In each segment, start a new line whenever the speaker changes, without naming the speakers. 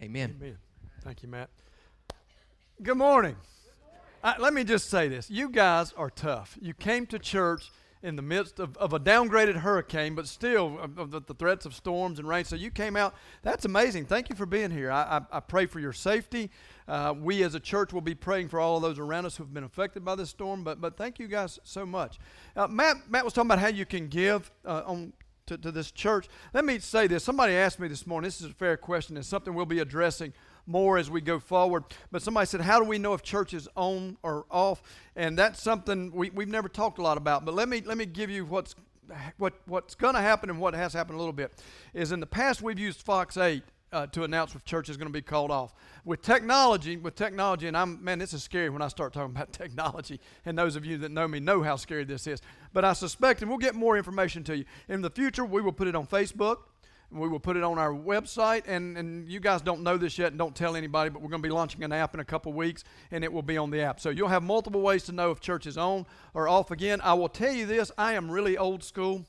Amen.
Amen. Thank you, Matt. Good morning. Uh, let me just say this. You guys are tough. You came to church in the midst of, of a downgraded hurricane, but still of, of the, the threats of storms and rain. So you came out. That's amazing. Thank you for being here. I, I, I pray for your safety. Uh, we as a church will be praying for all of those around us who've been affected by this storm. But but thank you guys so much. Uh, Matt Matt was talking about how you can give uh, on to, to this church. Let me say this. Somebody asked me this morning. This is a fair question. and something we'll be addressing more as we go forward. But somebody said, How do we know if church is on or off? And that's something we, we've never talked a lot about. But let me, let me give you what's, what, what's going to happen and what has happened a little bit. Is in the past, we've used Fox 8 uh, to announce if church is going to be called off. With technology, with technology, and I'm man, this is scary when I start talking about technology. And those of you that know me know how scary this is. But I suspect, and we'll get more information to you in the future. We will put it on Facebook. We will put it on our website, and, and you guys don't know this yet, and don't tell anybody, but we're going to be launching an app in a couple weeks, and it will be on the app. So you'll have multiple ways to know if church is on or off again. I will tell you this I am really old school,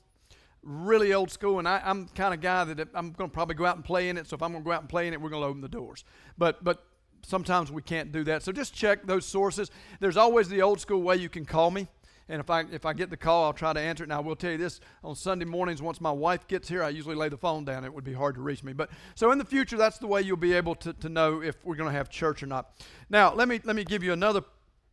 really old school, and I, am kind of guy that I'm going to probably go out and play in it. So if I'm going to go out and play in it, we're going to open the doors. But, but sometimes we can't do that. So just check those sources. There's always the old school way you can call me. And if I, if I get the call, I'll try to answer it. Now, I will tell you this on Sunday mornings, once my wife gets here, I usually lay the phone down. It would be hard to reach me. But so in the future, that's the way you'll be able to, to know if we're going to have church or not. Now, let me, let me give you another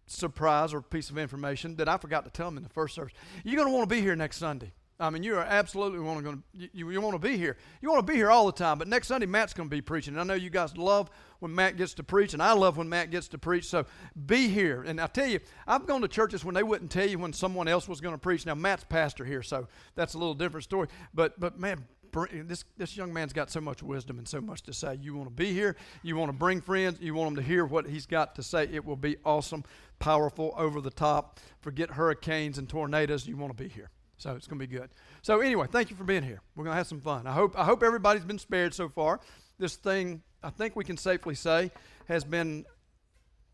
surprise or piece of information that I forgot to tell them in the first service. You're going to want to be here next Sunday. I mean, you are absolutely want to, you, you want to be here. You want to be here all the time. But next Sunday, Matt's going to be preaching. And I know you guys love when Matt gets to preach, and I love when Matt gets to preach. So be here. And I tell you, I've gone to churches when they wouldn't tell you when someone else was going to preach. Now Matt's pastor here, so that's a little different story. But but man, this this young man's got so much wisdom and so much to say. You want to be here. You want to bring friends. You want them to hear what he's got to say. It will be awesome, powerful, over the top. Forget hurricanes and tornadoes. You want to be here. So it's going to be good. So anyway, thank you for being here. We're going to have some fun. I hope I hope everybody's been spared so far. This thing, I think we can safely say, has been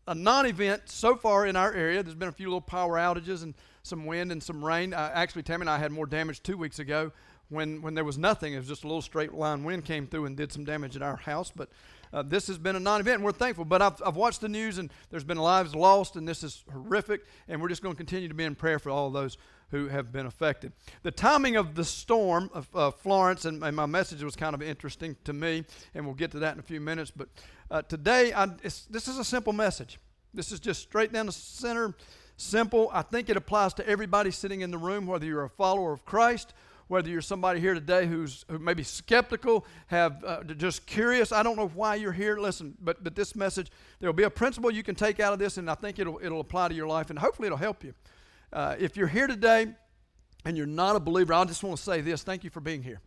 a non-event so far in our area. There's been a few little power outages and some wind and some rain. Uh, actually, Tammy and I had more damage two weeks ago when when there was nothing. It was just a little straight line wind came through and did some damage at our house. But uh, this has been a non-event, and we're thankful. But I've, I've watched the news, and there's been lives lost, and this is horrific. And we're just going to continue to be in prayer for all those who have been affected. The timing of the storm of Florence, and, and, my message was kind of interesting to me, and we'll get to that in a few minutes. But uh, today, I, this is a simple message. This is just straight down the center, simple. I think it applies to everybody sitting in the room, whether you're a follower of Christ whether you're somebody here today who's who may be skeptical, have uh, just curious. I don't know why you're here. Listen, but but this message, there will be a principle you can take out of this, and I think it'll it'll apply to your life, and hopefully it'll help you. Uh, if you're here today and you're not a believer, I just want to say this: Thank you for being here.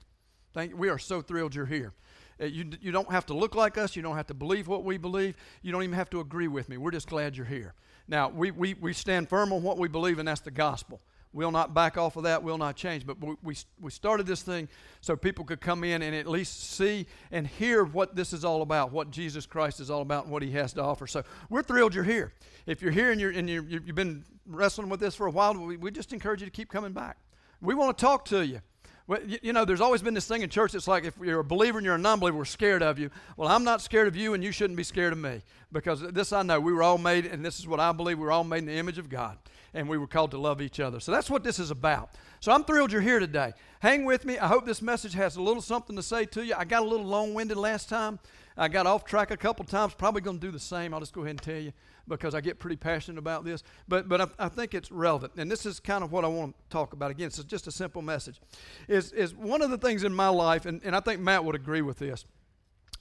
Thank we are so thrilled you're here. Uh, you, you don't have to look like us. You don't have to believe what we believe. You don't even have to agree with me. We're just glad you're here. Now, we, we, we stand firm on what we believe, and that's the gospel. We'll not back off of that. We'll not change. But we, we, we started this thing so people could come in and at least see and hear what this is all about, what Jesus Christ is all about, and what He has to offer. So we're thrilled you're here. If you're here and, you're, and you're, you've been wrestling with this for a while, we, we just encourage you to keep coming back. We want to talk to you. Well, you, know, there's always been this thing in church. It's like if you're a believer and you're a non-believer, we're scared of you. Well, I'm not scared of you, and you shouldn't be scared of me because this I know. We were all made, and this is what I believe. We were all made in the image of God, and we were called to love each other. So that's what this is about. So I'm thrilled you're here today. Hang with me. I hope this message has a little something to say to you. I got a little long-winded last time. I got off track a couple times. Probably going to do the same. I'll just go ahead and tell you because I get pretty passionate about this. But, but I, I, think it's relevant. And this is kind of what I want to talk about again. It's just a simple message. Is, is one of the things in my life, and, and I think Matt would agree with this,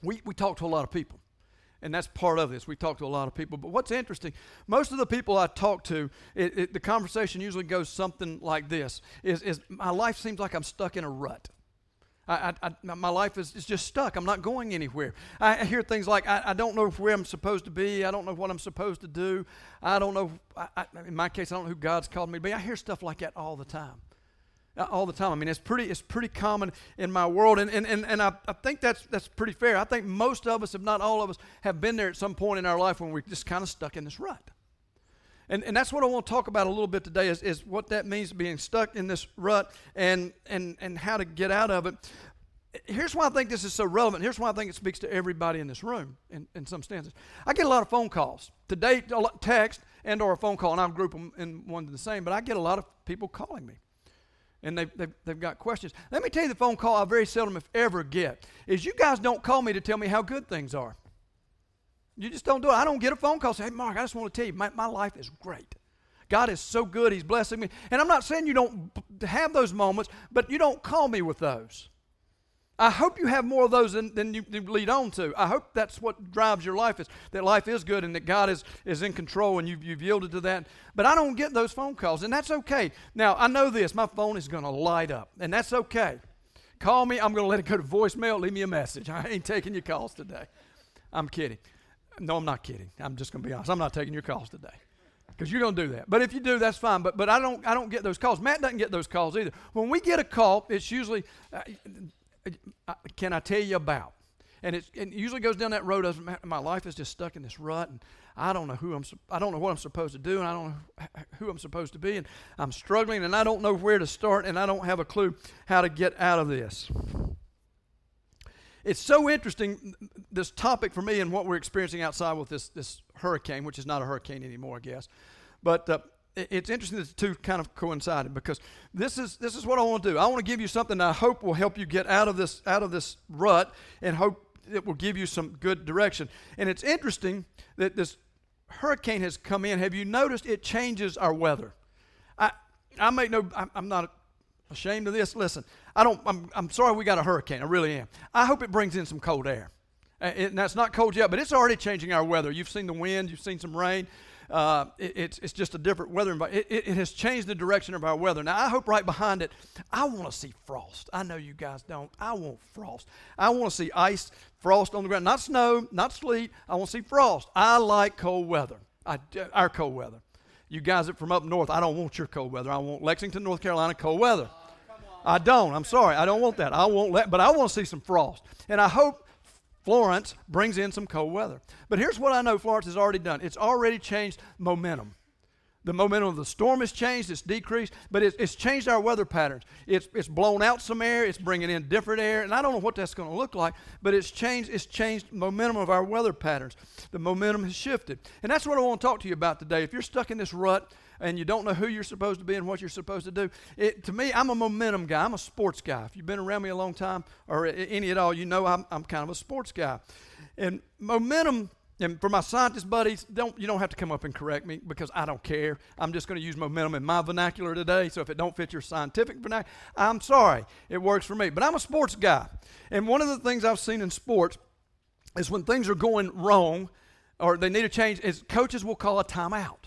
we, we talk to a lot of people. And that's part of this. We talk to a lot of people. But what's interesting, most of the people I talk to, it, it, the conversation usually goes something like this is, is my life seems like I'm stuck in a rut. I, I, my life is, is just stuck. I'm not going anywhere. I, hear things like, I, I, don't know where I'm supposed to be. I don't know what I'm supposed to do. I don't know, in my case, I don't know who God's called me to be. I hear stuff like that all the time. Uh, all the time. I mean, it's pretty, it's pretty common in my world. And, and, and, and I, I think that's, that's pretty fair. I think most of us, if not all of us, have been there at some point in our life when we're just kind of stuck in this rut. And, and that's what I want to talk about a little bit today is, is what that means being stuck in this rut and, and, and how to get out of it. here's why I think this is so relevant. Here's why I think it speaks to everybody in this room in, in some stances. I get a lot of phone calls. Today, a lot, text and or a phone call, and I'll group them in one to the same, but I get a lot of people calling me. And they've, they've, they've got questions. Let me tell you the phone call I very seldom, if ever, get is you guys don't call me to tell me how good things are. You just don't do it. I don't get a phone call say, hey, Mark, I just want to tell you, my, my life is great. God is so good. He's blessing me. And I'm not saying you don't have those moments, but you don't call me with those. I hope you have more of those than, than you, you, lead on to. I hope that's what drives your life is that life is good and that God is, is in control and you've, you've yielded to that. But I don't get those phone calls, and that's okay. Now, I know this my phone is going to light up, and that's okay. Call me, I'm going to let it go to voicemail, leave me a message. I ain't taking your calls today. I'm kidding. No, I'm not kidding. I'm just going to be honest. I'm not taking your calls today because you're going to do that. But if you do, that's fine. But but I don't I don't get those calls. Matt doesn't get those calls either. When we get a call, it's usually uh, uh, can I tell you about? And it, it usually goes down that road of my life is just stuck in this rut, and I don't know who I'm. I don't know what I'm supposed to do, and I don't know who I'm supposed to be, and I'm struggling, and I don't know where to start, and I don't have a clue how to get out of this. It's so interesting this topic for me and what we're experiencing outside with this this hurricane, which is not a hurricane anymore, I guess. But uh, it's interesting that the two kind of coincided because this is this is what I want to do. I want to give you something I hope will help you get out of this out of this rut and hope it will give you some good direction. And it's interesting that this hurricane has come in. Have you noticed it changes our weather? I I make no I'm not ashamed of this. Listen, I don't I'm I'm sorry we got a hurricane. I really am. I hope it brings in some cold air. And that's not cold yet, but it's already changing our weather. You've seen the wind, you've seen some rain uh, it, it's, it's just a different weather environment. It, it, it, has changed the direction of our weather. Now, I hope right behind it, I want to see frost. I know you guys don't. I want frost. I want to see ice, frost on the ground. Not snow, not sleet. I want to see frost. I like cold weather, I, our cold weather. You guys that from up north, I don't want your cold weather. I want Lexington, North Carolina cold weather. I don't. I'm sorry. I don't want that. I won't let, but I want to see some frost. And I hope Florence brings in some cold weather. But here's what I know Florence has already done it's already changed momentum. The momentum of the storm has changed, it's decreased, but it's, it's changed our weather patterns. It's, it's blown out some air, it's bringing in different air, and I don't know what that's going to look like, but it's changed, it's changed momentum of our weather patterns. The momentum has shifted. And that's what I want to talk to you about today. If you're stuck in this rut, and you don't know who you're supposed to be and what you're supposed to do. It, to me, I'm a momentum guy. I'm a sports guy. If you've been around me a long time or any at all, you know I'm, I'm kind of a sports guy. And momentum, and for my scientist buddies, don't you don't have to come up and correct me because I don't care. I'm just going to use momentum in my vernacular today. So if it don't fit your scientific vernacular, I'm sorry. It works for me. But I'm a sports guy, and one of the things I've seen in sports is when things are going wrong or they need a change, is coaches will call a timeout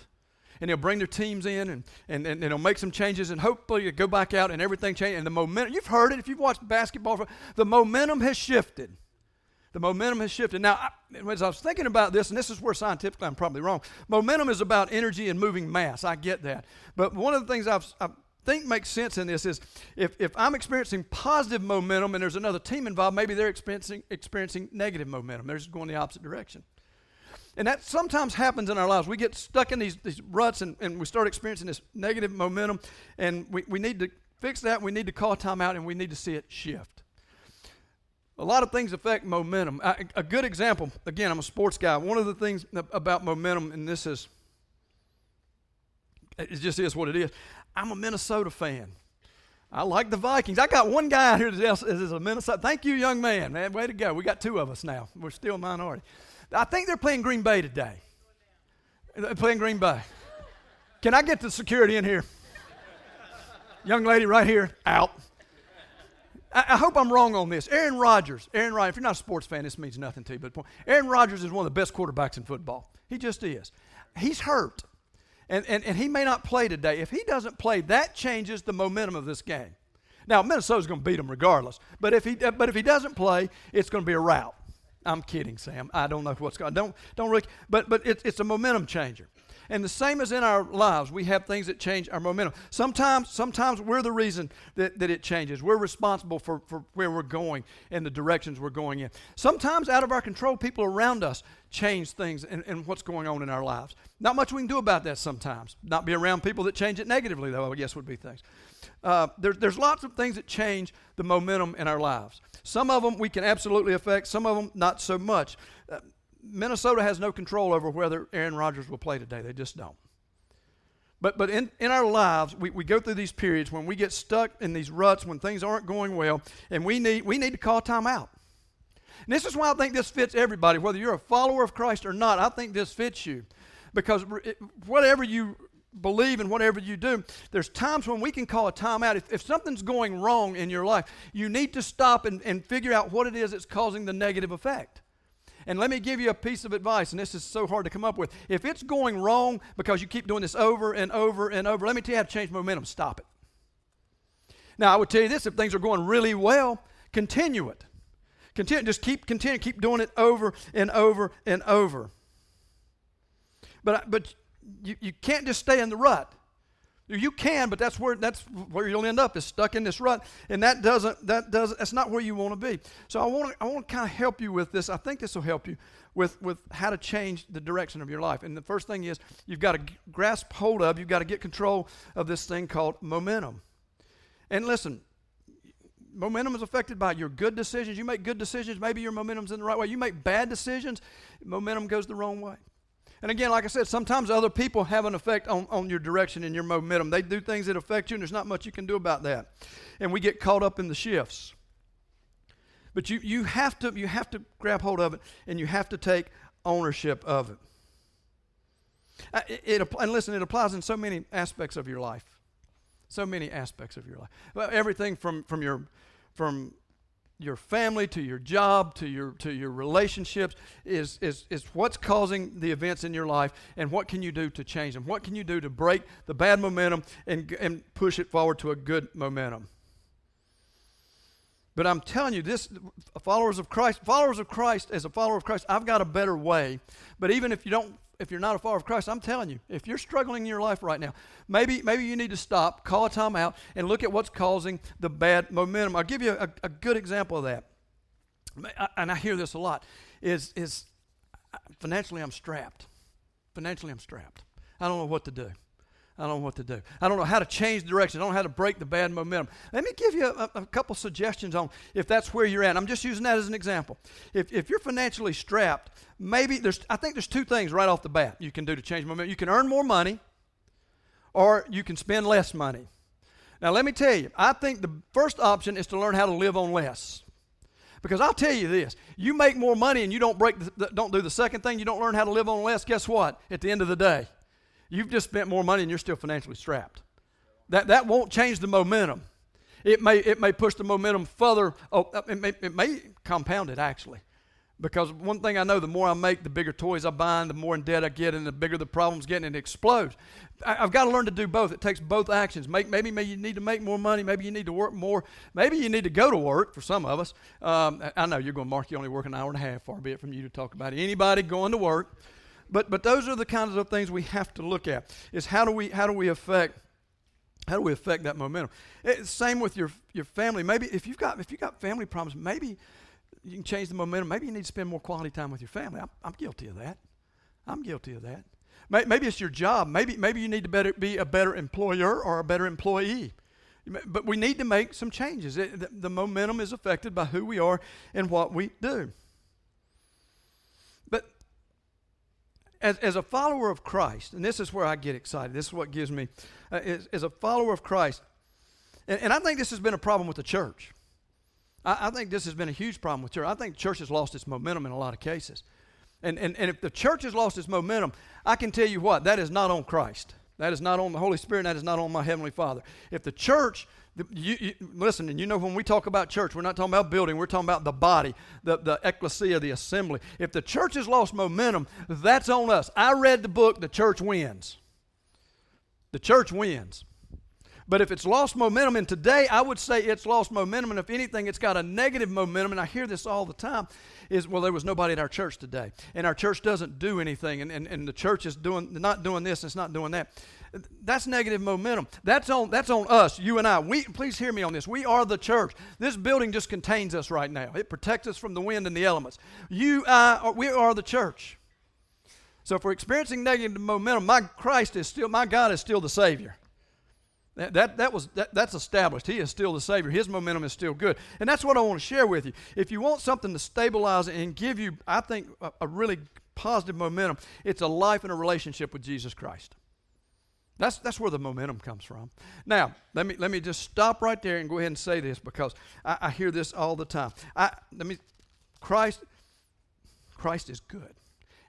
and they'll bring their teams in and, and, and, they'll make some changes and hopefully go back out and everything change. And the momentum, you've heard it if you've watched basketball, the momentum has shifted. The momentum has shifted. Now, I, as I was thinking about this, and this is where scientifically I'm probably wrong, momentum is about energy and moving mass. I get that. But one of the things I've, I think makes sense in this is if, if I'm experiencing positive momentum and there's another team involved, maybe they're experiencing, experiencing negative momentum. They're just going the opposite direction. And that sometimes happens in our lives. We get stuck in these, these ruts and, and we start experiencing this negative momentum, and we, we need to fix that. We need to call time out, and we need to see it shift. A lot of things affect momentum. A good example, again, I'm a sports guy. One of the things about momentum, and this is, it just is what it is. I'm a Minnesota fan. I like the Vikings. I got one guy out here that is a Minnesota. Thank you, young man. Man, way to go. We got two of us now. We're still a minority. I think they're playing Green Bay today. They're playing Green Bay. Can I get the security in here? Young lady right here, out. I, hope I'm wrong on this. Aaron Rodgers, Aaron Rodgers, if you're not a sports fan, this means nothing to you, but Aaron Rodgers is one of the best quarterbacks in football. He just is. He's hurt. And, and, and he may not play today. If he doesn't play, that changes the momentum of this game. Now, Minnesota's going to beat him regardless. But if he, uh, but if he doesn't play, it's going to be a rout. I'm kidding, Sam. I don't know what's going. Don't don't really. But but it's it's a momentum changer. And the same as in our lives, we have things that change our momentum. Sometimes, sometimes we're the reason that, that it changes. We're responsible for, for where we're going and the directions we're going in. Sometimes, out of our control, people around us change things and, and what's going on in our lives. Not much we can do about that sometimes. Not be around people that change it negatively, though, I guess would be things. uh, there, there's lots of things that change the momentum in our lives. Some of them we can absolutely affect, some of them not so much. Uh, Minnesota has no control over whether Aaron Rodgers will play today, they just don't. But, but in, in our lives, we, we go through these periods when we get stuck in these ruts, when things aren't going well, and we need, we need to call time out. And this is why I think this fits everybody, whether you're a follower of Christ or not. I think this fits you. Because whatever you believe and whatever you do, there's times when we can call a time out. If, if something's going wrong in your life, you need to stop and, and figure out what it is that's causing the negative effect. And let me give you a piece of advice, and this is so hard to come up with. If it's going wrong because you keep doing this over and over and over, let me tell you how to change momentum. Stop it. Now, I would tell you this if things are going really well, continue it. Continue, just keep continue, keep doing it over and over and over. But, but you, you can't just stay in the rut. You can, but that's where that's where you'll end up is stuck in this rut, and that doesn't that doesn't that's not where you want to be. So I want to I want to kind of help you with this. I think this will help you with with how to change the direction of your life. And the first thing is you've got to grasp hold of, you've got to get control of this thing called momentum. And listen, momentum is affected by your good decisions. You make good decisions, maybe your momentum's in the right way. You make bad decisions, momentum goes the wrong way. And again, like I said, sometimes other people have an effect on, on your direction and your momentum. They do things that affect you, and there's not much you can do about that. And we get caught up in the shifts. But you, you, have to, you have to grab hold of it, and you have to take ownership of it. Uh, it, it and listen, it applies in so many aspects of your life. So many aspects of your life. Well, everything from, from, your, from your family to your job to your to your relationships is, is is what's causing the events in your life and what can you do to change them? What can you do to break the bad momentum and and push it forward to a good momentum? But i'm telling you this followers of christ followers of christ as a follower of christ i've got a better way. But even if you don't if you're not a follower of Christ, I'm telling you, if you're struggling in your life right now, maybe, maybe you need to stop, call a time out, and look at what's causing the bad momentum. I'll give you a, a good example of that. And I hear this a lot is, is financially I'm strapped. Financially I'm strapped. I don't know what to do. I don't know what to do. I don't know how to change the direction. I don't know how to break the bad momentum. Let me give you a, a, couple suggestions on if that's where you're at. I'm just using that as an example. If, if you're financially strapped, maybe there's, I think there's two things right off the bat you can do to change momentum. You can earn more money or you can spend less money. Now, let me tell you, I think the first option is to learn how to live on less. Because I'll tell you this: you make more money and you don't break, the, don't do the second thing. You don't learn how to live on less. Guess what? At the end of the day, You've just spent more money and you're still financially strapped. That, that won't change the momentum. It may, it may push the momentum further. Oh, uh, it may, it may compound it, actually. Because one thing I know, the more I make, the bigger toys I buy, and the more in debt I get, and the bigger the problems get, and it explodes. I, have got to learn to do both. It takes both actions. Make, maybe, maybe you need to make more money. Maybe you need to work more. Maybe you need to go to work for some of us. Um, I know you're going, Mark, you only work an hour and a half. Far be it from you to talk about it. Anybody going to work? But, but those are the kinds of things we have to look at is how do we, how do we affect how do we affect that momentum? It's eh, same with your, your family. Maybe if you've got if you've got family problems, maybe you can change the momentum. Maybe you need to spend more quality time with your family. I'm, I'm guilty of that. I'm guilty of that. Maybe it's your job. Maybe maybe you need to better be a better employer or a better employee. But we need to make some changes. It, the, the momentum is affected by who we are and what we do. As, as a follower of Christ, and this is where I get excited, this is what gives me, uh, as, as, a follower of Christ, and, and, I think this has been a problem with the church. I, I, think this has been a huge problem with church. I think church has lost its momentum in a lot of cases. And, and, and if the church has lost its momentum, I can tell you what, that is not on Christ. That is not on the Holy Spirit, that is not on my Heavenly Father. If the church you, you, listen, and you know when we talk about church, we're not talking about building, we're talking about the body, the, the ecclesia, the assembly. If the church has lost momentum, that's on us. I read the book, The Church Wins. The church wins. But if it's lost momentum, and today I would say it's lost momentum, and if anything, it's got a negative momentum, and I hear this all the time, is well, there was nobody at our church today. And our church doesn't do anything, and, and, and the church is doing not doing this, and it's not doing that. That's negative momentum. That's on that's on us, you and I. We please hear me on this. We are the church. This building just contains us right now. It protects us from the wind and the elements. You I we are the church. So if we're experiencing negative momentum, my Christ is still my God is still the Savior. That, that, that was, that, that's established. He is still the Savior. His momentum is still good. And that's what I want to share with you. If you want something to stabilize and give you, I think, a, a really positive momentum, it's a life and a relationship with Jesus Christ. That's, that's where the momentum comes from. Now, let me, let me just stop right there and go ahead and say this because I, I hear this all the time. I, let me, Christ, Christ is good.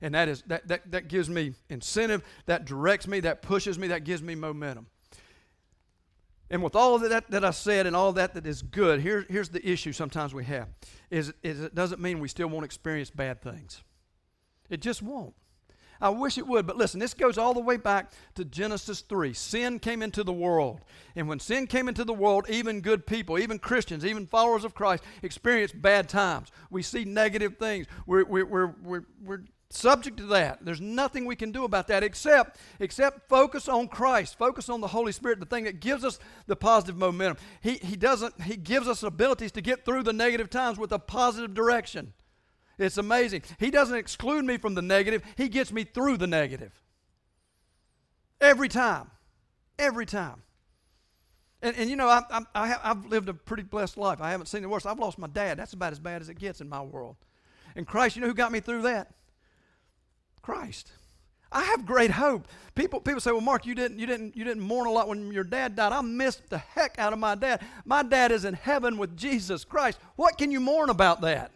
And that, is, that, that, that gives me incentive, that directs me, that pushes me, that gives me momentum. And with all that that I said and all that that is good, here, here's the issue sometimes we have is, is it doesn't mean we still won't experience bad things. It just won't. I wish it would, but listen, this goes all the way back to Genesis 3. Sin came into the world. And when sin came into the world, even good people, even Christians, even followers of Christ experienced bad times. We see negative things. We're, we're, we're, we're, we're subject to that. There's nothing we can do about that except except focus on Christ, focus on the Holy Spirit, the thing that gives us the positive momentum. He he doesn't he gives us abilities to get through the negative times with a positive direction. It's amazing. He doesn't exclude me from the negative, he gets me through the negative. Every time. Every time. And, and you know, I, I, I have, I've lived a pretty blessed life. I haven't seen the worst. I've lost my dad. That's about as bad as it gets in my world. And Christ, you know who got me through that? Christ. I have great hope. People, people say, "Well, Mark, you didn't, you didn't, you didn't mourn a lot when your dad died." I missed the heck out of my dad. My dad is in heaven with Jesus Christ. What can you mourn about that?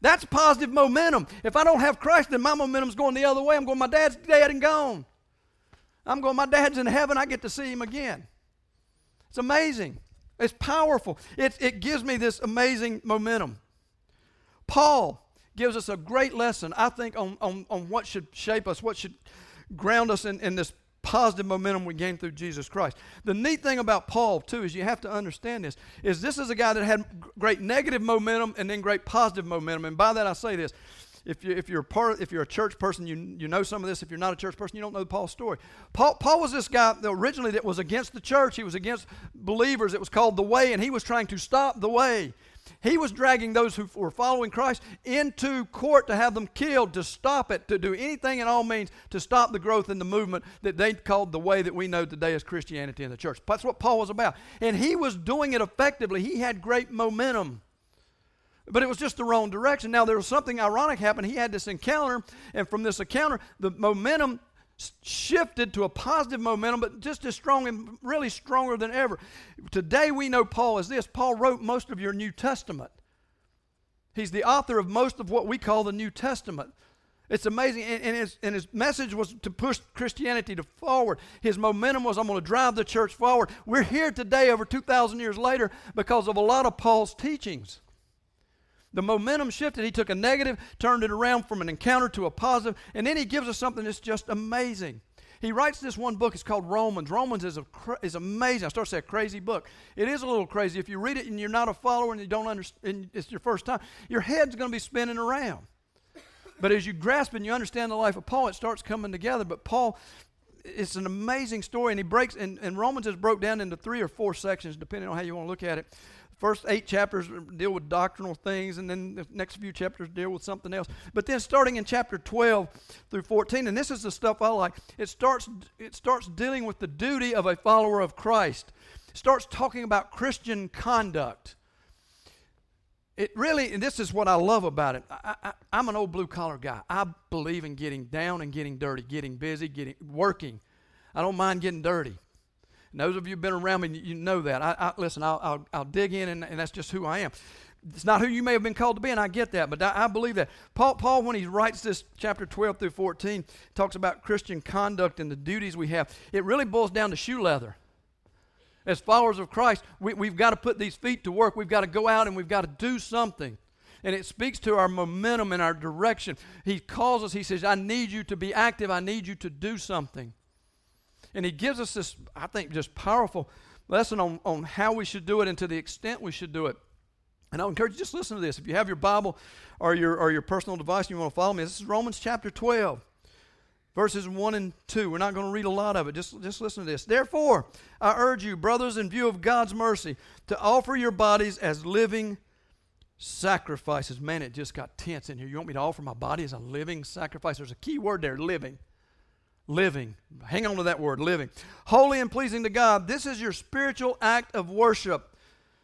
That's positive momentum. If I don't have Christ, then my momentum's going the other way. I'm going, my dad's dead and gone. I'm going, my dad's in heaven. I get to see him again. It's amazing. It's powerful. It, it gives me this amazing momentum. Paul gives us a great lesson, I think, on, on, on what should shape us, what should ground us in, in this positive momentum we gain through Jesus Christ. The neat thing about Paul, too, is you have to understand this, is this is a guy that had great negative momentum and then great positive momentum. And by that I say this. If, you, if you're part, if you're a church person, you, you know some of this. If you're not a church person, you don't know the Paul's story. Paul, Paul was this guy that originally that was against the church. He was against believers. It was called the way, and he was trying to stop the way. He was dragging those who were following Christ into court to have them killed, to stop it, to do anything in all means to stop the growth in the movement that they called the way that we know today as Christianity in the church. That's what Paul was about. And he was doing it effectively. He had great momentum. But it was just the wrong direction. Now, there was something ironic happened. He had this encounter, and from this encounter, the momentum shifted to a positive momentum, but just as strong and really stronger than ever. Today we know Paul is this. Paul wrote most of your New Testament. He's the author of most of what we call the New Testament. It's amazing. And, and, his, and his message was to push Christianity to forward. His momentum was, I'm going to drive the church forward. We're here today, over 2,000 years later, because of a lot of Paul's teachings. The momentum shifted. He took a negative, turned it around from an encounter to a positive, and then he gives us something that's just amazing. He writes this one book. It's called Romans. Romans is, a, is amazing. I start to say a crazy book. It is a little crazy. If you read it and you're not a follower and you don't understand, it's your first time, your head's going to be spinning around. But as you grasp and you understand the life of Paul, it starts coming together. But Paul, it's an amazing story, and he breaks, and, and Romans is broke down into three or four sections, depending on how you want to look at it first eight chapters deal with doctrinal things, and then the next few chapters deal with something else. But then starting in chapter 12 through 14, and this is the stuff I like, it starts, it starts dealing with the duty of a follower of Christ. It starts talking about Christian conduct. It really, and this is what I love about it. I, I'm an old blue collar guy. I believe in getting down and getting dirty, getting busy, getting working. I don't mind getting dirty. And those of you who've been around me, you know that. I, I listen, I'll, I'll, I'll, dig in, and, and, that's just who I am. It's not who you may have been called to be, and I get that, but I, I believe that. Paul, Paul, when he writes this chapter 12 through 14, talks about Christian conduct and the duties we have. It really boils down to shoe leather. As followers of Christ, we, we've got to put these feet to work. We've got to go out and we've got to do something and it speaks to our momentum and our direction. He calls us, he says, I need you to be active, I need you to do something. And he gives us this, I think, just powerful lesson on, on how we should do it and to the extent we should do it. And I'll encourage you, just listen to this. If you have your Bible or your, or your personal device and you want to follow me, this is Romans chapter 12, verses 1 and 2. We're not going to read a lot of it. Just, just listen to this. Therefore, I urge you, brothers, in view of God's mercy, to offer your bodies as living sacrifices. Man, it just got tense in here. You want me to offer my body as a living sacrifice? There's a key word there living living. Hang on to that word, living. Holy and pleasing to God. This is your spiritual act of worship.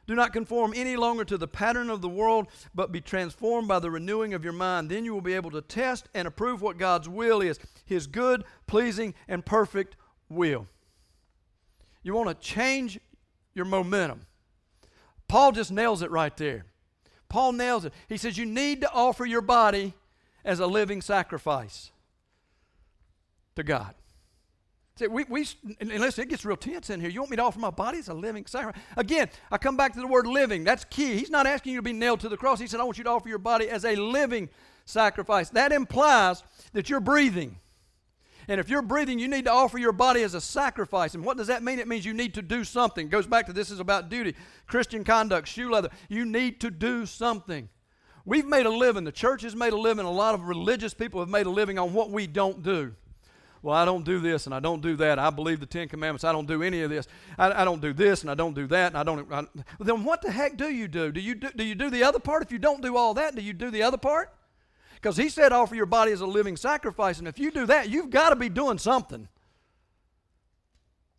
Do not conform any longer to the pattern of the world, but be transformed by the renewing of your mind. Then you will be able to test and approve what God's will is His good, pleasing, and perfect will. You want to change your momentum. Paul just nails it right there. Paul nails it. He says, You need to offer your body as a living sacrifice to God. See, we, we, and listen, it gets real tense in here. You want me to offer my body as a living sacrifice? Again, I come back to the word living. That's key. He's not asking you to be nailed to the cross. He said, I want you to offer your body as a living sacrifice. That implies that you're breathing. And if you're breathing, you need to offer your body as a sacrifice. And what does that mean? It means you need to do something. It goes back to this is about duty, Christian conduct, shoe leather. You need to do something. We've made a living. The church has made a living. A lot of religious people have made a living on what we don't do well, I don't do this and I don't do that. I believe the Ten Commandments. I don't do any of this. I, I don't do this and I don't do that. And I don't. I, then what the heck do you do? Do you do, do you do the other part? If you don't do all that, do you do the other part? Because he said, offer your body as a living sacrifice. And if you do that, you've got to be doing something.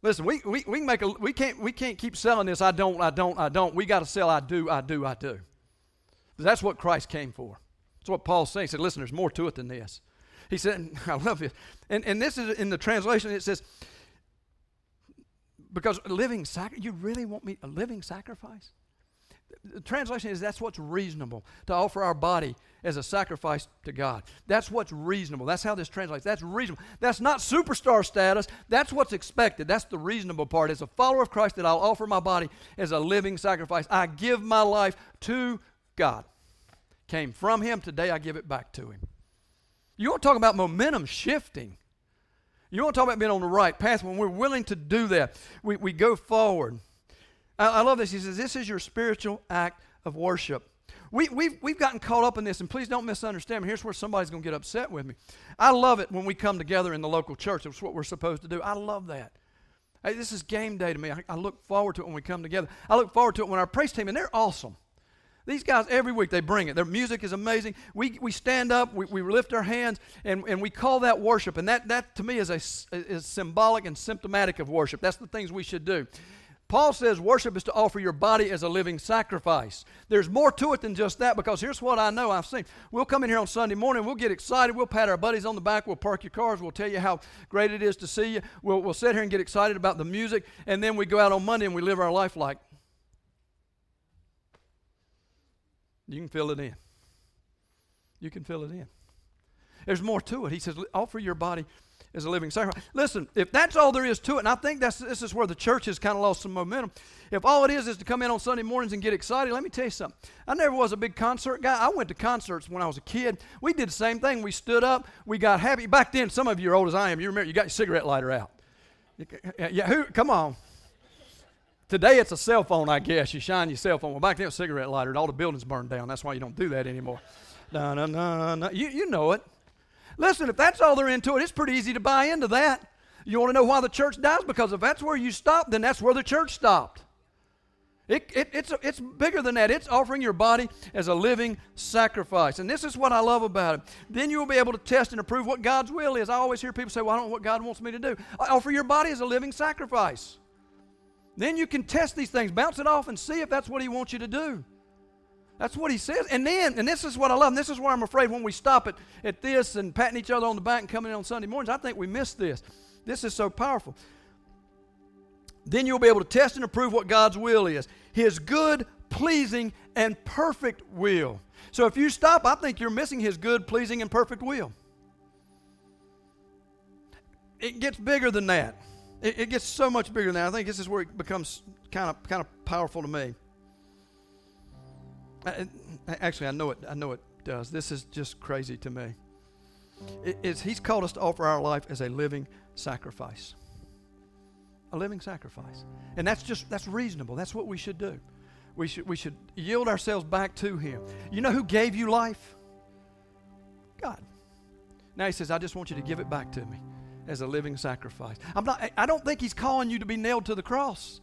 Listen, we, we, we, make a, we, can't, we can't keep selling this, I don't, I don't, I don't. We got to sell, I do, I do, I do. That's what Christ came for. That's what Paul's saying. He said, listen, there's more to it than this. He said, I love it. And, and this is in the translation, it says, because living sacrifice, you really want me a living sacrifice? The translation is that's what's reasonable to offer our body as a sacrifice to God. That's what's reasonable. That's how this translates. That's reasonable. That's not superstar status. That's what's expected. That's the reasonable part. As a follower of Christ, that I'll offer my body as a living sacrifice. I give my life to God. Came from Him. Today I give it back to Him. You want to talk about momentum shifting. You want to talk about being on the right path when we're willing to do that. We, we go forward. I, I love this. He says, This is your spiritual act of worship. We, we've, we've gotten caught up in this, and please don't misunderstand me. Here's where somebody's going to get upset with me. I love it when we come together in the local church. It's what we're supposed to do. I love that. Hey, this is game day to me. I, I look forward to it when we come together. I look forward to it when our praise team, and they're awesome. These guys, every week, they bring it. Their music is amazing. We, we stand up, we, we lift our hands, and, and we call that worship. And that, that to me, is, a, is symbolic and symptomatic of worship. That's the things we should do. Paul says worship is to offer your body as a living sacrifice. There's more to it than just that because here's what I know I've seen. We'll come in here on Sunday morning, we'll get excited, we'll pat our buddies on the back, we'll park your cars, we'll tell you how great it is to see you. We'll, we'll sit here and get excited about the music, and then we go out on Monday and we live our life like You can fill it in. You can fill it in. There's more to it. He says, offer your body as a living sacrifice. Listen, if that's all there is to it, and I think that's, this is where the church has kind of lost some momentum. If all it is is to come in on Sunday mornings and get excited, let me tell you something. I never was a big concert guy. I went to concerts when I was a kid. We did the same thing. We stood up, we got happy. Back then, some of you are old as I am. You remember, you got your cigarette lighter out. Yeah, who? Come on. Today it's a cell phone, I guess. You shine your cell phone. Well, back then it was a cigarette lighter. All the buildings burned down. That's why you don't do that anymore. No, no, no, no. You, you know it. Listen, if that's all they're into it, it's pretty easy to buy into that. You want to know why the church dies? Because if that's where you stop, then that's where the church stopped. It, it, it's, it's bigger than that. It's offering your body as a living sacrifice. And this is what I love about it. Then you will be able to test and approve what God's will is. I always hear people say, Well, I don't know what God wants me to do. I offer your body as a living sacrifice. Then you can test these things, bounce it off, and see if that's what He wants you to do. That's what He says. And then, and this is what I love, and this is where I'm afraid when we stop at, at this and patting each other on the back and coming in on Sunday mornings, I think we miss this. This is so powerful. Then you'll be able to test and approve what God's will is His good, pleasing, and perfect will. So if you stop, I think you're missing His good, pleasing, and perfect will. It gets bigger than that. It, it, gets so much bigger now. I think this is where it becomes kind of kind of powerful to me. I, actually, I know it. I know it does. This is just crazy to me. It, he's called us to offer our life as a living sacrifice. A living sacrifice, and that's just that's reasonable. That's what we should do. We should we should yield ourselves back to Him. You know who gave you life? God. Now He says, "I just want you to give it back to me." As a living sacrifice. I'm not, I don't think he's calling you to be nailed to the cross.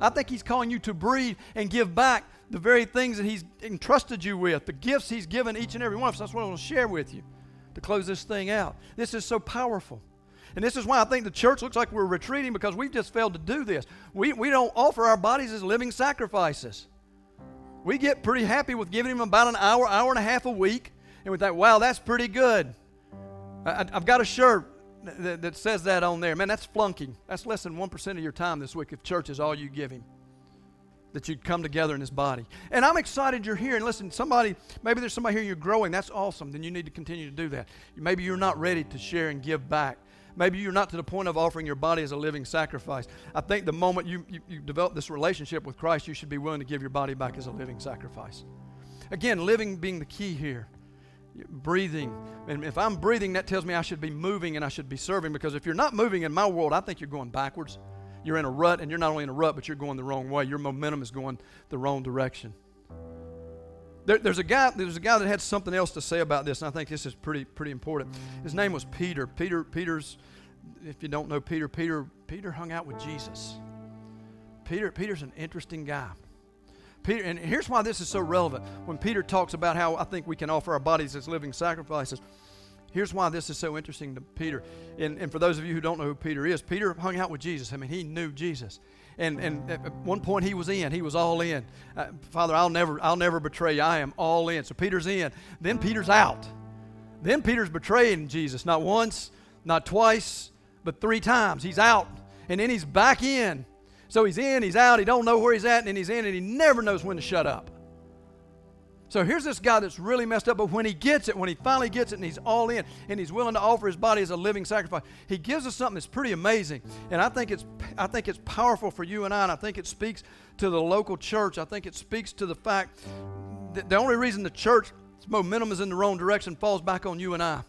I think he's calling you to breathe and give back the very things that he's entrusted you with, the gifts he's given each and every one of us. That's what I want to share with you to close this thing out. This is so powerful. And this is why I think the church looks like we're retreating because we've just failed to do this. We, we don't offer our bodies as living sacrifices. We get pretty happy with giving them about an hour, hour and a half a week, and we think, wow, that's pretty good. I, have got a shirt that, that says that on there. Man, that's flunking. That's less than 1% of your time this week if church is all you give him that you'd come together in his body. And I'm excited you're here. And listen, somebody, maybe there's somebody here you're growing. That's awesome. Then you need to continue to do that. Maybe you're not ready to share and give back. Maybe you're not to the point of offering your body as a living sacrifice. I think the moment you, you, you develop this relationship with Christ, you should be willing to give your body back as a living sacrifice. Again, living being the key here. Breathing. And if I'm breathing, that tells me I should be moving and I should be serving because if you're not moving in my world, I think you're going backwards you're in a rut, and you're not only in a rut, but you're going the wrong way. Your momentum is going the wrong direction. There, there's a guy. There's a guy that had something else to say about this, and I think this is pretty pretty important. His name was Peter. Peter. Peter's. If you don't know Peter, Peter Peter hung out with Jesus. Peter Peter's an interesting guy. Peter, and here's why this is so relevant. When Peter talks about how I think we can offer our bodies as living sacrifices, Here's why this is so interesting to Peter. And, and for those of you who don't know who Peter is, Peter hung out with Jesus. I mean, he knew Jesus. And, and at one point he was in. He was all in. Uh, Father, I'll never, I'll never betray you. I am all in. So Peter's in. Then Peter's out. Then Peter's betraying Jesus. Not once, not twice, but three times. He's out. And then he's back in. So he's in, he's out, he don't know where he's at, and he's in, and he never knows when to shut up. So here's this guy that's really messed up, but when he gets it, when he finally gets it and he's all in and he's willing to offer his body as a living sacrifice, he gives us something that's pretty amazing. And I think it's I think it's powerful for you and I, and I think it speaks to the local church. I think it speaks to the fact that the only reason the church's momentum is in the wrong direction falls back on you and I.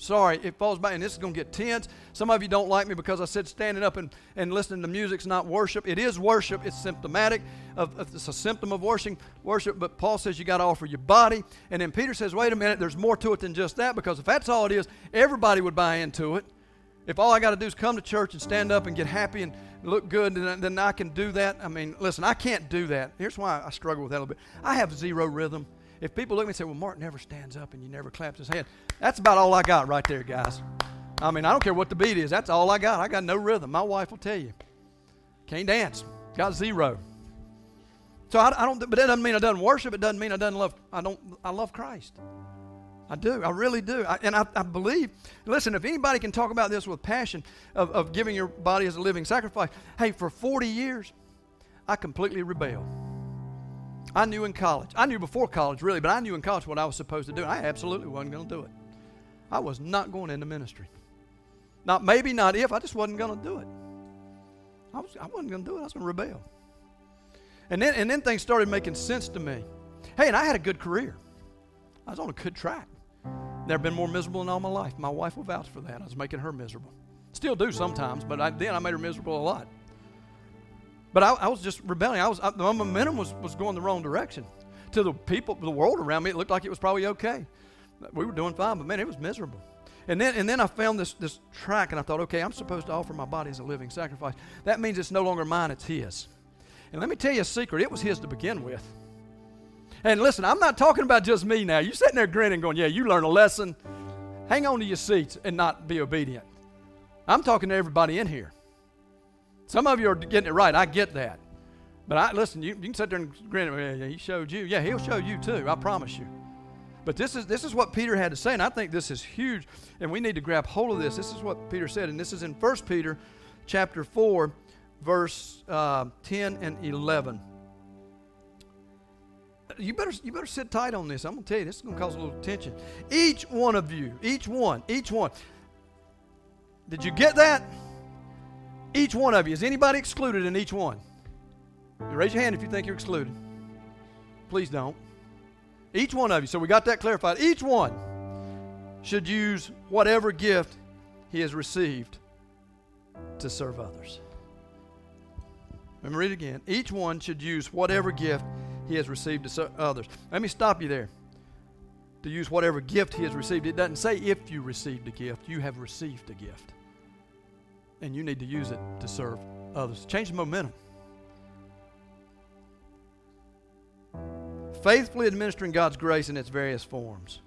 Sorry, it falls back, and this is going to get tense. Some of you don't like me because I said standing up and, and listening to music's not worship. It is worship. It's symptomatic of, it's a symptom of worship. Worship, but Paul says you got to offer your body, and then Peter says, wait a minute, there's more to it than just that because if that's all it is, everybody would buy into it. If all I got to do is come to church and stand up and get happy and look good, then, then I can do that. I mean, listen, I can't do that. Here's why I struggle with that a little bit. I have zero rhythm. If people look at me and say, well, Mark never stands up and you never claps his hand, that's about all I got right there, guys. I mean, I don't care what the beat is. That's all I got. I got no rhythm. My wife will tell you. Can't dance. Got zero. So I, I don't. But that doesn't mean I don't worship. It doesn't mean I don't love. I don't. I love Christ. I do. I really do. I, and I, I, believe. Listen, if anybody can talk about this with passion of, of giving your body as a living sacrifice, hey, for 40 years, I completely rebelled. I knew in college. I knew before college, really, but I knew in college what I was supposed to do. I absolutely wasn't going to do it. I was not going into ministry. Not maybe, not if. I just wasn't going to do it. I, was, I wasn't going to do it. I was going to rebel. And then, and then things started making sense to me. Hey, and I had a good career. I was on a good track. Never been more miserable in all my life. My wife will vouch for that. I was making her miserable. Still do sometimes, but I, then I made her miserable a lot. But I, I was just rebelling. I was I, my mm. momentum was, was going the wrong direction. To the people, the world around me, it looked like it was probably okay. We were doing fine, but man, it was miserable. And then, and then I found this, this track, and I thought, okay, I'm supposed to offer my body as a living sacrifice. That means it's no longer mine, it's His. And let me tell you a secret it was His to begin with. And listen, I'm not talking about just me now. You sitting there grinning, going, yeah, you learned a lesson. Hang on to your seats and not be obedient. I'm talking to everybody in here. Some of you are getting it right. I get that. But I listen, you, you can sit there and grin. Yeah, he showed you. Yeah, he'll show you too. I promise you. But this is this is what Peter had to say, and I think this is huge, and we need to grab hold of this. This is what Peter said, and this is in 1 Peter chapter 4, verse uh, 10 and 11. You better you better sit tight on this. I'm gonna tell you, this is gonna cause a little tension. Each one of you, each one, each one. Did you get that? Each one of you. Is anybody excluded in each one? raise your hand if you think you're excluded. Please don't. Each one of you. So we got that clarified. Each one should use whatever gift he has received to serve others. Let me read it again. Each one should use whatever gift he has received to serve others. Let me stop you there. To use whatever gift he has received. It doesn't say if you received a gift, you have received a gift and you need to use it to serve others. Change the momentum. Faithfully administering God's grace in its various forms.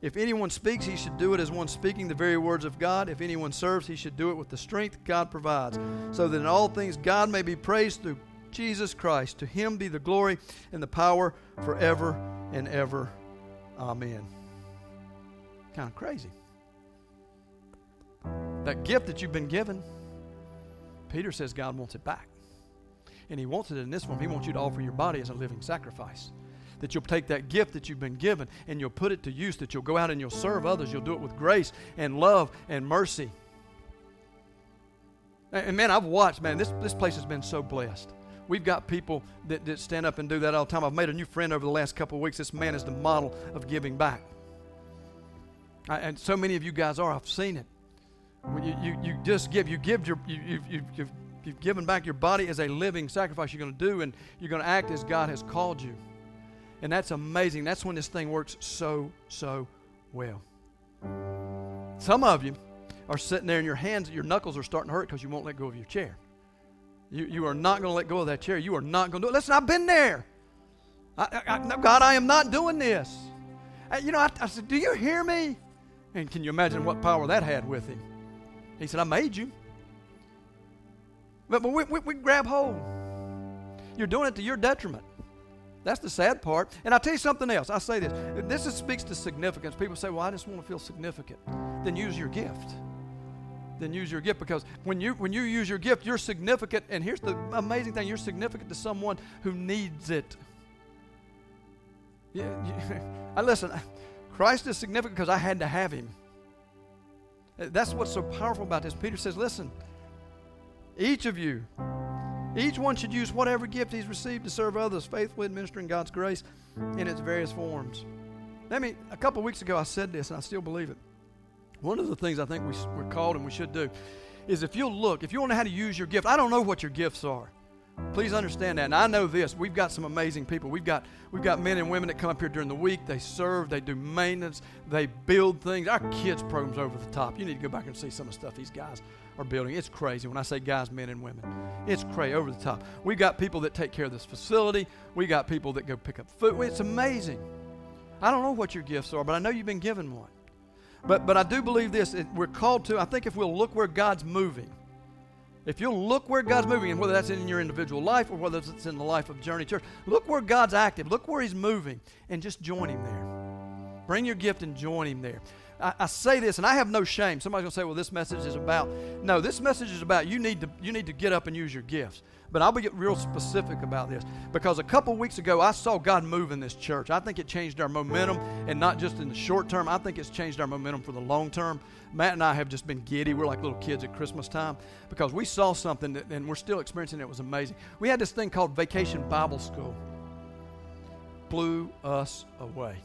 If anyone speaks, he should do it as one speaking the very words of God. If anyone serves, he should do it with the strength God provides, so that in all things God may be praised through Jesus Christ. To him be the glory and the power forever and ever. Amen. Kind of crazy. That gift that you've been given, Peter says God wants it back. And he wants it in this form. He wants you to offer your body as a living sacrifice that you'll take that gift that you've been given and you'll put it to use, that you'll go out and you'll serve others. You'll do it with grace and love and mercy. And, man, I've watched, man, this, this place has been so blessed. We've got people that, that stand up and do that all the time. I've made a new friend over the last couple of weeks. This man is the model of giving back. I, and so many of you guys are. I've seen it. You, you, you just give, you give your, you, you, you, you've, you've given back your body as a living sacrifice you're going to do, and you're going to act as God has called you. And that's amazing. That's when this thing works so, so well. Some of you are sitting there and your hands, your knuckles are starting to hurt because you won't let go of your chair. You, you are not going to let go of that chair. You are not going to do it. Listen, I've been there. I, I, no, God, I am not doing this. You know, I, I said, Do you hear me? And can you imagine what power that had with him? He said, I made you. But, but we, we, we grab hold. You're doing it to your detriment. That's the sad part. And I'll tell you something else. I say this. This is, speaks to significance. People say, well, I just want to feel significant. Then use your gift. Then use your gift because when you when you use your gift, you're significant. And here's the amazing thing: you're significant to someone who needs it. Yeah, I listen. Christ is significant because I had to have him. That's what's so powerful about this. Peter says, "Listen, each of you each one should use whatever gift he's received to serve others, faithfully administering God's grace in its various forms. Let me, a couple weeks ago, I said this, and I still believe it. One of the things I think we, we're called and we should do is if you'll look, if you want to know how to use your gift, I don't know what your gifts are. Please understand that. And I know this. We've got some amazing people. We've got we've got men and women that come up here during the week. They serve, they do maintenance, they build things. Our kids' program's over the top. You need to go back and see some of the stuff these guys are building. It's crazy. When I say guys, men and women, it's crazy over the top. We've got people that take care of this facility. We got people that go pick up food. It's amazing. I don't know what your gifts are, but I know you've been given one. But but I do believe this. We're called to. I think if we'll look where God's moving if you'll look where God's moving, and whether that's in your individual life or whether it's in the life of Journey Church, look where God's active. Look where He's moving, and just join Him there. Bring your gift and join Him there. I, I say this, and I have no shame. Somebody's gonna say, "Well, this message is about." No, this message is about you need to you need to get up and use your gifts. But I'll be real specific about this because a couple weeks ago I saw God move in this church. I think it changed our momentum, and not just in the short term. I think it's changed our momentum for the long term. Matt and I have just been giddy. We're like little kids at Christmas time because we saw something that, and we're still experiencing it. It was amazing. We had this thing called Vacation Bible School. Blew us away.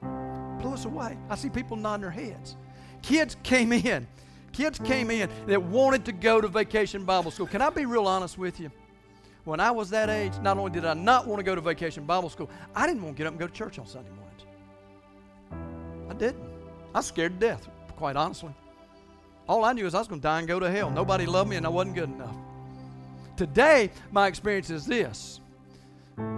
Blew us away. I see people nodding their heads. Kids came in. Kids came in that wanted to go to Vacation Bible School. Can I be real honest with you? When I was that age, not only did I not want to go to Vacation Bible School, I didn't want to get up and go to church on Sunday mornings. I didn't. I was scared to death quite honestly. All I knew is I was going to die and go to hell. Nobody loved me and I wasn't good enough. Today, my experience is this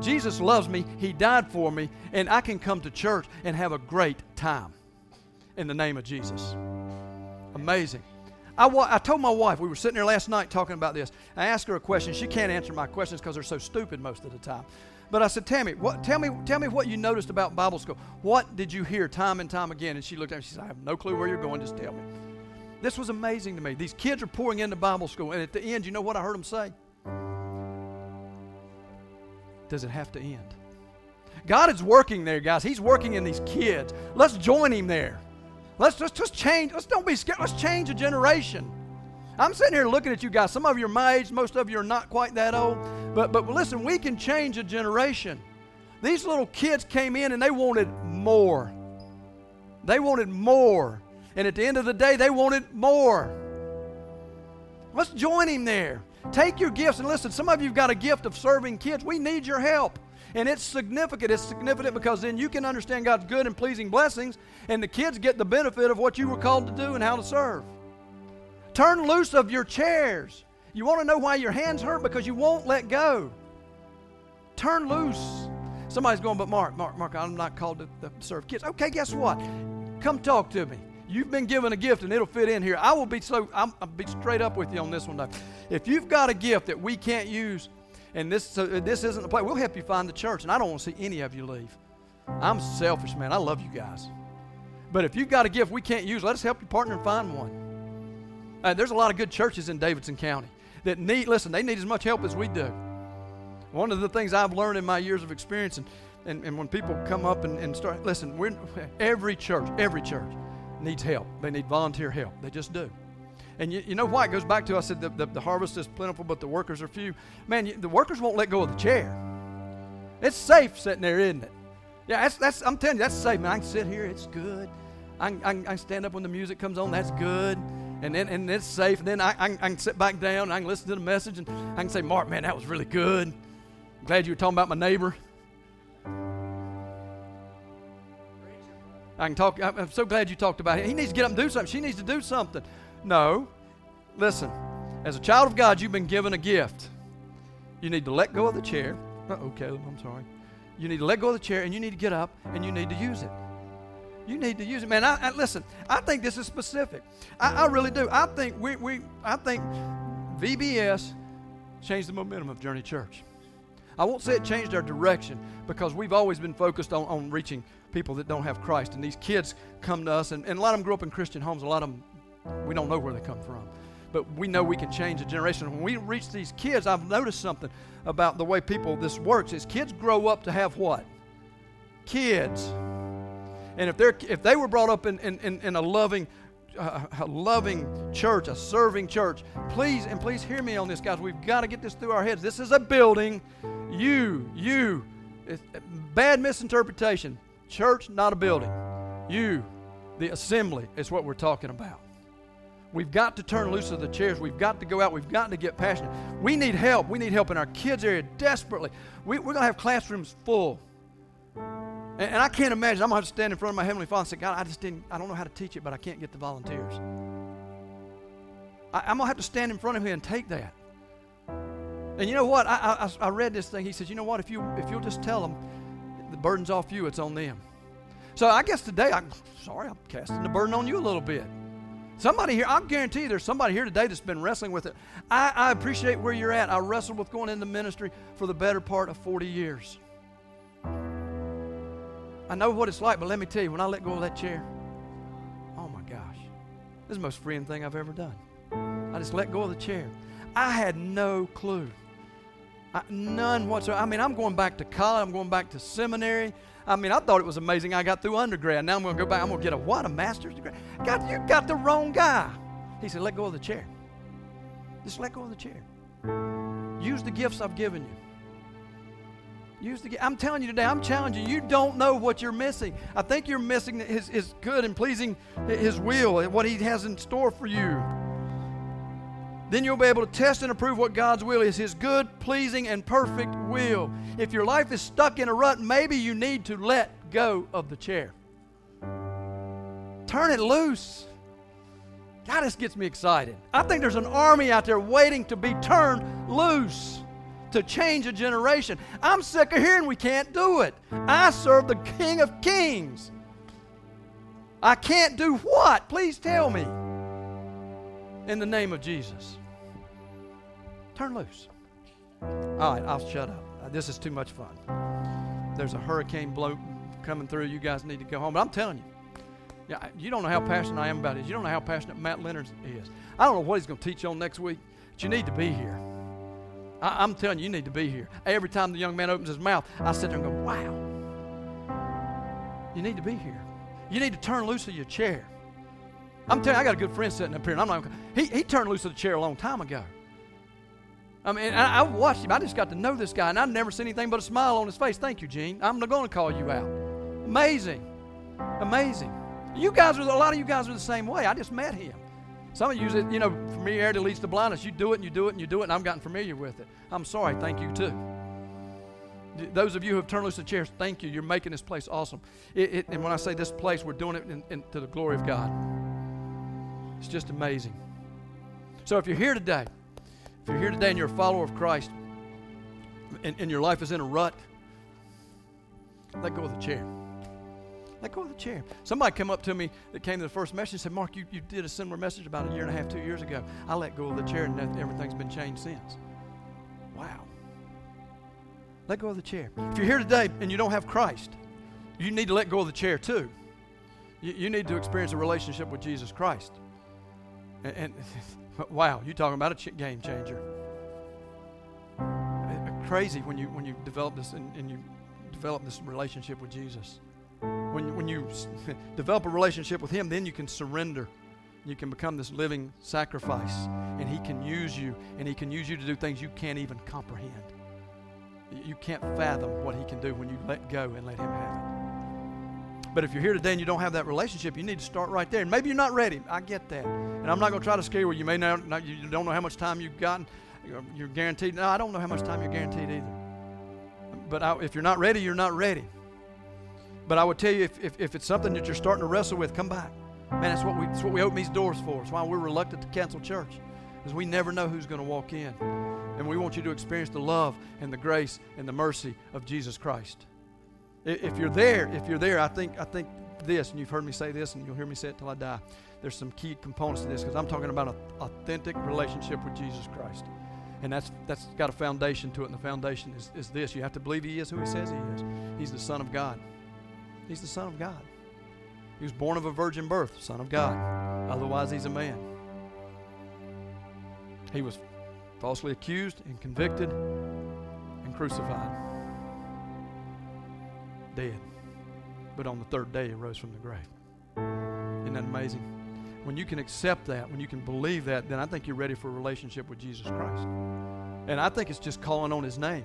Jesus loves me, He died for me, and I can come to church and have a great time in the name of Jesus. Amazing. I, I told my wife, we were sitting there last night talking about this. I asked her a question. She can't answer my questions because they're so stupid most of the time. But I said, Tammy, what, tell, me, tell me what you noticed about Bible school. What did you hear time and time again? And she looked at me and she said, I have no clue where you're going. Just tell me. This was amazing to me. These kids are pouring into Bible school. And at the end, you know what I heard them say? Does it have to end? God is working there, guys. He's working in these kids. Let's join Him there. Let's just, just change. Let's don't be scared. Let's change a generation. I'm sitting here looking at you guys. Some of you are my age, most of you are not quite that old. But, but listen, we can change a generation. These little kids came in and they wanted more. They wanted more. And at the end of the day, they wanted more. Let's join him there. Take your gifts and listen. Some of you have got a gift of serving kids. We need your help. And it's significant. It's significant because then you can understand God's good and pleasing blessings, and the kids get the benefit of what you were called to do and how to serve. Turn loose of your chairs. You want to know why your hands hurt? Because you won't let go. Turn loose. Somebody's going, but Mark, Mark, Mark, I'm not called to, to serve kids. Okay, guess what? come talk to me. You've been given a gift and it'll fit in here. I will be so, I'm, I'll be straight up with you on this one, though. If you've got a gift that we can't use, and this, so this isn't the place, we'll help you find the church. And I don't want to see any of you leave. I'm selfish, man. I love you guys. But if you've got a gift we can't use, let us help you partner and find one. Uh, there's a lot of good churches in Davidson County that need, listen, they need as much help as we do. One of the things I've learned in my years of experience, and, and, and when people come up and, and start, listen, we're, every church, every church needs help. They need volunteer help. They just do. And you, you know why? It goes back to I said the, the, the harvest is plentiful, but the workers are few. Man, you, the workers won't let go of the chair. It's safe sitting there, isn't it? Yeah, that's, that's I'm telling you, that's safe, man. I can sit here, it's good. I can, I, can, stand up when the music comes on, that's good. And then and it's safe. And then I, I, I can sit back down, and I can listen to the message, and I can say, Mark, man, that was really good. Glad you were talking about my neighbor. I can talk. I'm so glad you talked about it. He needs to get up and do something. She needs to do something. No. Listen, as a child of God, you've been given a gift. You need to let go of the chair. oh, Caleb, I'm sorry. You need to let go of the chair and you need to get up and you need to use it. You need to use it, man. I, I listen. I think this is specific. I, I really do. I think we, we I think VBS changed the momentum of Journey Church. I won't say it changed our direction because we've always been focused on, on reaching people that don't have Christ. And these kids come to us, and, and a lot of them grew up in Christian homes. A lot of them, we don't know where they come from. But we know we can change a generation. When we reach these kids, I've noticed something about the way people this works is kids grow up to have what? Kids. And if they're if they were brought up in, in, in, in a loving uh, a, loving church, a serving church. Please, and please hear me on this, guys. We've got to get this through our heads. This is a building. You, you, uh, bad misinterpretation. Church, not a building. You, the assembly, is what we're talking about. We've got to turn loose of the chairs. We've got to go out. We've got to get passionate. We need help. We need help in our kids' area desperately. We, are going to have classrooms full. And, and I can't imagine. I'm going to have to stand in front of my Heavenly Father and say, God, I just didn't, I don't know how to teach it, but I can't get the volunteers. I, am going to have to stand in front of Him and take that. And you know what? I, I, I read this thing. He says, you know what? If, you, if you'll just tell them, the burden's off you, it's on them. So I guess today, I'm sorry, I'm casting the burden on you a little bit. Somebody here, I guarantee you there's somebody here today that's been wrestling with it. I, I appreciate where you're at. I wrestled with going into ministry for the better part of 40 years. I know what it's like, but let me tell you, when I let go of that chair, oh my gosh, this is the most freeing thing I've ever done. I just let go of the chair. I had no clue. I, none whatsoever. I mean, I'm going back to college, I'm going back to seminary. I mean, I thought it was amazing I got through undergrad. Now I'm going to go back, I'm going to get a what? A master's degree? God, you got the wrong guy. He said, let go of the chair. Just let go of the chair. Use the gifts I've given you. Use the, I'm telling you today, I'm challenging you. You don't know what you're missing. I think you're missing his, his good and pleasing His will, and what He has in store for you. Then you'll be able to test and approve what God's will is His good, pleasing, and perfect will. If your life is stuck in a rut, maybe you need to let go of the chair. Turn it loose. God, this gets me excited. I think there's an army out there waiting to be turned loose to change a generation. I'm sick of hearing we can't do it. I serve the King of Kings. I can't do what? Please tell me. In the name of Jesus. Turn loose. All right, I'll shut up. Uh, this is too much fun. There's a hurricane blow coming through. You guys need to go home. But I'm telling you, yeah, you don't know how passionate I am about it. You don't know how passionate Matt Leonard is. I don't know what he's going to teach you on next week, but you need to be here. I, am telling you, you need to be here. Every time the young man opens his mouth, I sit there and go, wow. You need to be here. You need to turn loose of your chair. I'm telling you, I got a good friend sitting up here, and I'm not. He, he turned loose of the chair a long time ago. I mean, I, I, watched him. I just got to know this guy, and I've never seen anything but a smile on his face. Thank you, Gene. I'm not going to call you out. Amazing, amazing. You guys are a lot of you guys are the same way. I just met him. Some of you, you know, familiarity leads to blindness. You do it and you do it and you do it, and I've gotten familiar with it. I'm sorry. Thank you, too. Those of you who have turned loose the chairs, thank you. You're making this place awesome. It, it, and when I say this place, we're doing it in, in, to the glory of God. It's just amazing. So if you're here today, if you're here today and you're a follower of Christ, and, and your life is in a rut, let go of the chair. Let go of the chair. Somebody come up to me that came to the first message and said, Mark, you, you did a similar message about a year and a half, two years ago. I let go of the chair and everything's been changed since. Wow. Let go of the chair. If you're here today and you don't have Christ, you need to let go of the chair too. You, you need to experience a relationship with Jesus Christ. And, and wow, you're talking about a ch- game changer. Uh, uh, crazy when you when you develop this and, and you develop this relationship with Jesus. When, when you develop a relationship with Him, then you can surrender. You can become this living sacrifice, and He can use you, and He can use you to do things you can't even comprehend. You can't fathom what He can do when you let go and let Him have it. But if you're here today and you don't have that relationship, you need to start right there. And maybe you're not ready. I get that. And I'm not going to try to scare you. You may not, you don't know how much time you've gotten. You're guaranteed. No, I don't know how much time you're guaranteed either. But I, if you're not ready, you're not ready. But I would tell you, if, if, if, it's something that you're starting to wrestle with, come back. Man, that's what we, that's what we open these doors for. It's why we're reluctant to cancel church, because we never know who's going to walk in. And we want you to experience the love and the grace and the mercy of Jesus Christ. If you're there, if you're there, I think, I think this, and you've heard me say this, and you'll hear me say it till I die. There's some key components to this because I'm talking about an authentic relationship with Jesus Christ. And that's, that's got a foundation to it, and the foundation is, is this. You have to believe He is who He says He is. He's the Son of God. He's the Son of God. He was born of a virgin birth, Son of God. Otherwise, He's a man. He was falsely accused and convicted and crucified. Dead. But on the third day, He rose from the grave. Isn't that amazing? When you can accept that, when you can believe that, then I think you're ready for a relationship with Jesus Christ. And I think it's just calling on His name.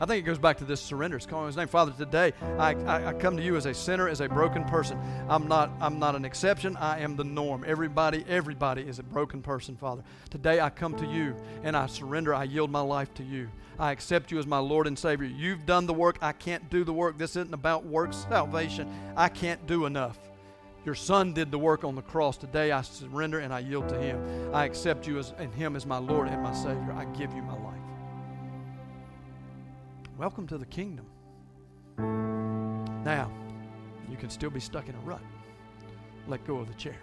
I think it goes back to this surrender. It's calling his name. Father, today I, I, I, come to you as a sinner, as a broken person. I'm not, I'm not an exception. I am the norm. Everybody, everybody is a broken person, Father. Today I come to you and I surrender. I yield my life to you. I accept you as my Lord and Savior. You've done the work. I can't do the work. This isn't about works salvation. I can't do enough. Your son did the work on the cross. Today I surrender and I yield to him. I accept you as, and him as my Lord and my Savior. I give you my life. Welcome to the kingdom. Now, you can still be stuck in a rut. Let go of the chair.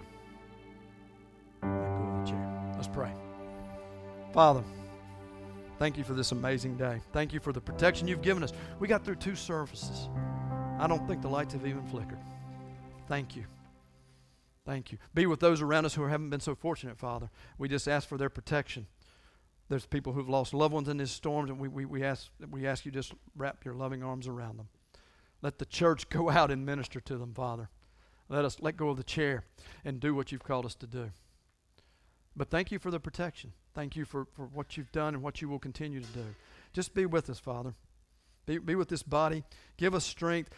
Let go of the chair. Let's pray. Father, thank you for this amazing day. Thank you for the protection you've given us. We got through two services. I don't think the lights have even flickered. Thank you. Thank you. Be with those around us who haven't been so fortunate, Father. We just ask for their protection. There's people who've lost loved ones in these storms, and we, we, we, ask, we ask you just wrap your loving arms around them. Let the church go out and minister to them, Father. Let us let go of the chair and do what you've called us to do. But thank you for the protection. Thank you for, for what you've done and what you will continue to do. Just be with us, Father. Be, be with this body. Give us strength.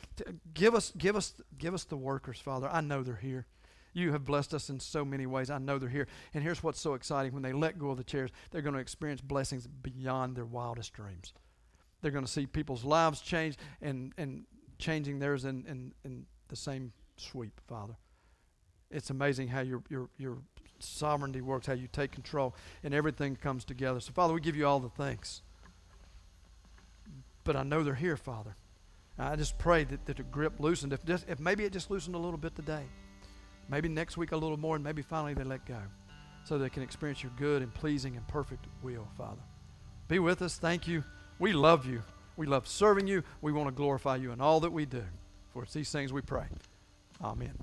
Give us, give, us, give us the workers, Father. I know they're here. You have blessed us in so many ways. I know they're here. And here's what's so exciting when they let go of the chairs, they're going to experience blessings beyond their wildest dreams. They're going to see people's lives change and, and changing theirs in, in, in the same sweep, Father. It's amazing how your, your, your sovereignty works, how you take control, and everything comes together. So, Father, we give you all the thanks. But I know they're here, Father. I just pray that, that the grip loosened. If, just, if maybe it just loosened a little bit today. Maybe next week a little more, and maybe finally they let go so they can experience your good and pleasing and perfect will, Father. Be with us. Thank you. We love you. We love serving you. We want to glorify you in all that we do. For it's these things we pray. Amen.